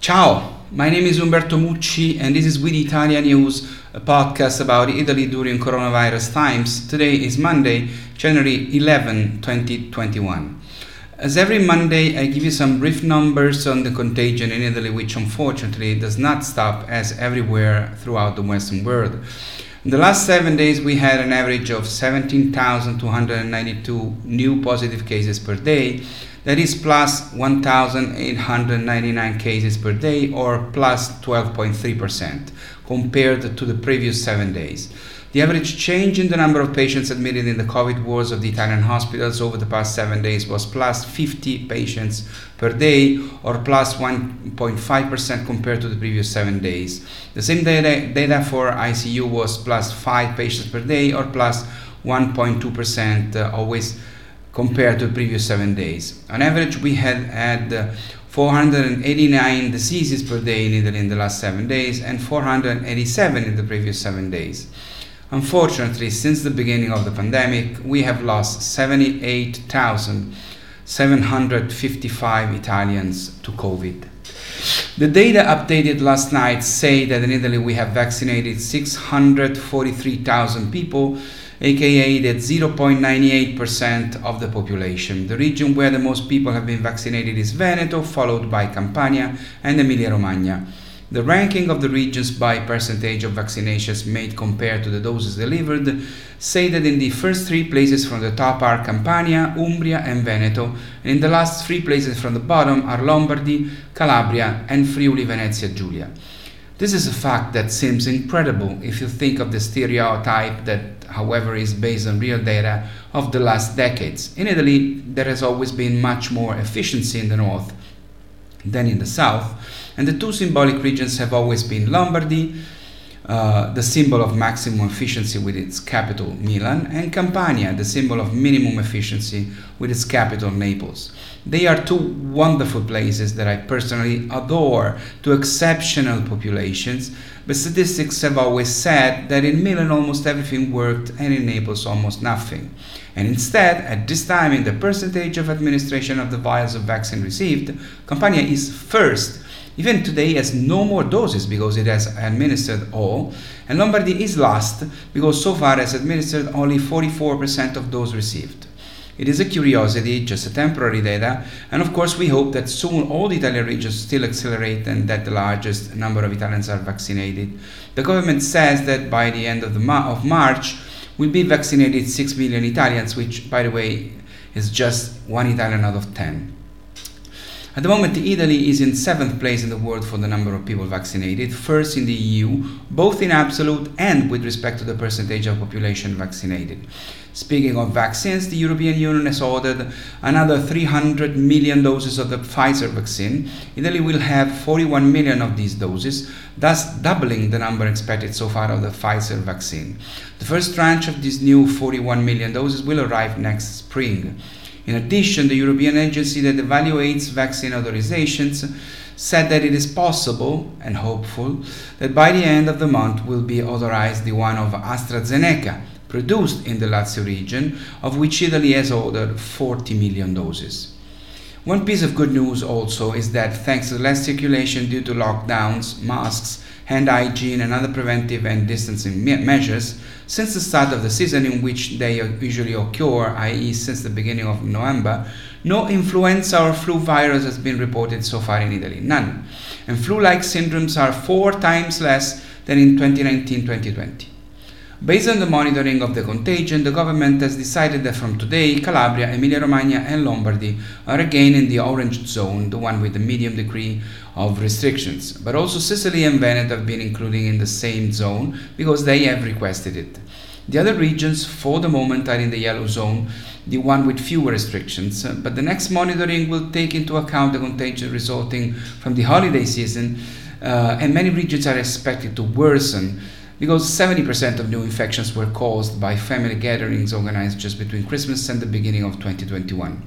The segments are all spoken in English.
Ciao, my name is Umberto Mucci and this is We the Italian News, a podcast about Italy during coronavirus times. Today is Monday, January 11, 2021. As every Monday, I give you some brief numbers on the contagion in Italy, which unfortunately does not stop as everywhere throughout the Western world. In the last seven days, we had an average of 17,292 new positive cases per day that is plus 1,899 cases per day or plus 12.3% compared to the previous seven days. The average change in the number of patients admitted in the COVID wards of the Italian hospitals over the past seven days was plus 50 patients per day or plus 1.5% compared to the previous seven days. The same data, data for ICU was plus 5 patients per day or plus 1.2%, uh, always compared to the previous seven days. On average, we had had uh, 489 diseases per day in Italy in the last seven days and 487 in the previous seven days. Unfortunately, since the beginning of the pandemic, we have lost 78,755 Italians to COVID. The data updated last night say that in Italy we have vaccinated 643,000 people aka that 0.98% of the population. The region where the most people have been vaccinated is Veneto, followed by Campania and Emilia-Romagna. The ranking of the regions by percentage of vaccinations made compared to the doses delivered say that in the first three places from the top are Campania, Umbria, and Veneto, and in the last three places from the bottom are Lombardy, Calabria, and Friuli Venezia Giulia. This is a fact that seems incredible if you think of the stereotype that, however, is based on real data of the last decades. In Italy, there has always been much more efficiency in the north than in the south, and the two symbolic regions have always been Lombardy, uh, the symbol of maximum efficiency with its capital Milan, and Campania, the symbol of minimum efficiency with its capital Naples. They are two wonderful places that I personally adore to exceptional populations, but statistics have always said that in Milan almost everything worked and in Naples almost nothing. And instead, at this time in the percentage of administration of the vials of vaccine received, Campania is first even today it has no more doses because it has administered all, and Lombardy is last because so far has administered only 44% of those received. It is a curiosity, just a temporary data, and of course we hope that soon all the Italian regions still accelerate and that the largest number of Italians are vaccinated. The government says that by the end of, the ma- of March will be vaccinated 6 million Italians, which by the way is just one Italian out of 10. At the moment, Italy is in seventh place in the world for the number of people vaccinated, first in the EU, both in absolute and with respect to the percentage of population vaccinated. Speaking of vaccines, the European Union has ordered another 300 million doses of the Pfizer vaccine. Italy will have 41 million of these doses, thus doubling the number expected so far of the Pfizer vaccine. The first tranche of these new 41 million doses will arrive next spring. In addition, the European agency that evaluates vaccine authorizations said that it is possible and hopeful that by the end of the month will be authorized the one of AstraZeneca, produced in the Lazio region, of which Italy has ordered 40 million doses. One piece of good news also is that thanks to less circulation due to lockdowns, masks, hand hygiene, and other preventive and distancing me- measures, since the start of the season in which they usually occur, i.e., since the beginning of November, no influenza or flu virus has been reported so far in Italy. None. And flu like syndromes are four times less than in 2019 2020. Based on the monitoring of the contagion, the government has decided that from today, Calabria, Emilia-Romagna and Lombardy are again in the orange zone, the one with the medium degree of restrictions. But also Sicily and Veneto have been included in the same zone because they have requested it. The other regions, for the moment, are in the yellow zone, the one with fewer restrictions, but the next monitoring will take into account the contagion resulting from the holiday season, uh, and many regions are expected to worsen because 70% of new infections were caused by family gatherings organized just between Christmas and the beginning of 2021.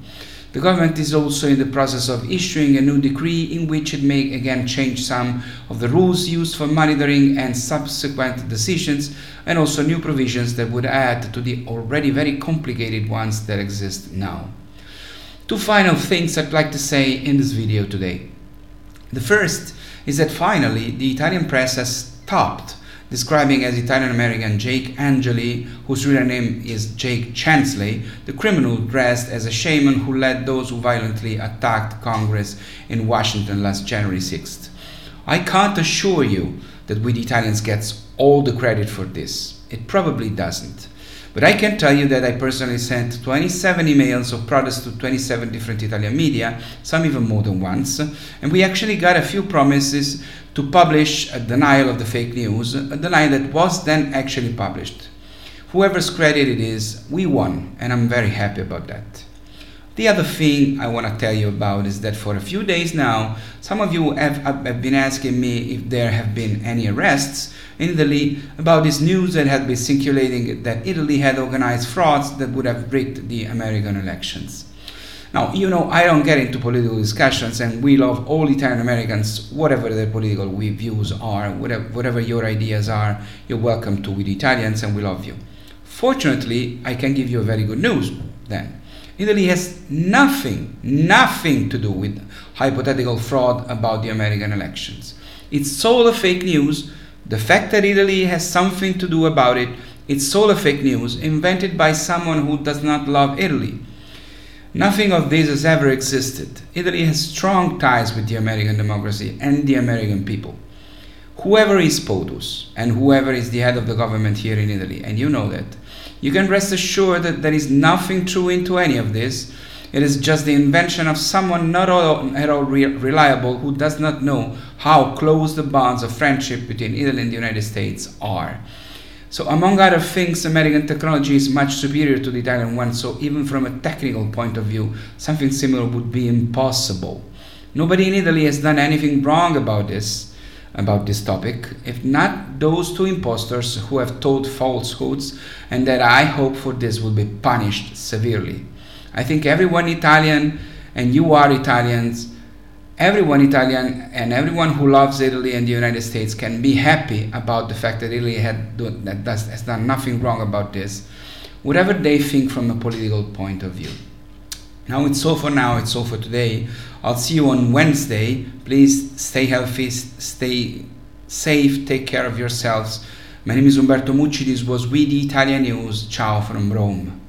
The government is also in the process of issuing a new decree in which it may again change some of the rules used for monitoring and subsequent decisions, and also new provisions that would add to the already very complicated ones that exist now. Two final things I'd like to say in this video today. The first is that finally the Italian press has stopped describing as Italian American Jake Angeli, whose real name is Jake Chansley, the criminal dressed as a shaman who led those who violently attacked Congress in Washington last January 6th. I can't assure you that we Italians gets all the credit for this. It probably doesn't. But I can tell you that I personally sent 27 emails of protests to 27 different Italian media, some even more than once, and we actually got a few promises to publish a denial of the fake news, a denial that was then actually published. Whoever's credit it is, we won, and I'm very happy about that. The other thing I want to tell you about is that for a few days now, some of you have, have been asking me if there have been any arrests in Italy about this news that had been circulating that Italy had organized frauds that would have rigged the American elections. Now, you know, I don't get into political discussions, and we love all Italian Americans, whatever their political views are, whatever, whatever your ideas are, you're welcome to We the Italians, and we love you. Fortunately, I can give you a very good news then. Italy has nothing, nothing to do with hypothetical fraud about the American elections. It's all a fake news. The fact that Italy has something to do about it, it's all a fake news invented by someone who does not love Italy. Nothing of this has ever existed. Italy has strong ties with the American democracy and the American people. Whoever is POTUS and whoever is the head of the government here in Italy, and you know that, you can rest assured that there is nothing true into any of this. It is just the invention of someone not at all re- reliable who does not know how close the bonds of friendship between Italy and the United States are. So, among other things, American technology is much superior to the Italian one, so even from a technical point of view, something similar would be impossible. Nobody in Italy has done anything wrong about this about this topic, if not those two impostors who have told falsehoods, and that I hope for this will be punished severely. I think everyone Italian, and you are Italians, everyone Italian and everyone who loves Italy and the United States can be happy about the fact that Italy had that does, has done nothing wrong about this, whatever they think from a political point of view. Now it's all for now, it's all for today. I'll see you on Wednesday. Please stay healthy, stay safe, take care of yourselves. My name is Umberto Mucci. This was We the Italian News. Ciao from Rome.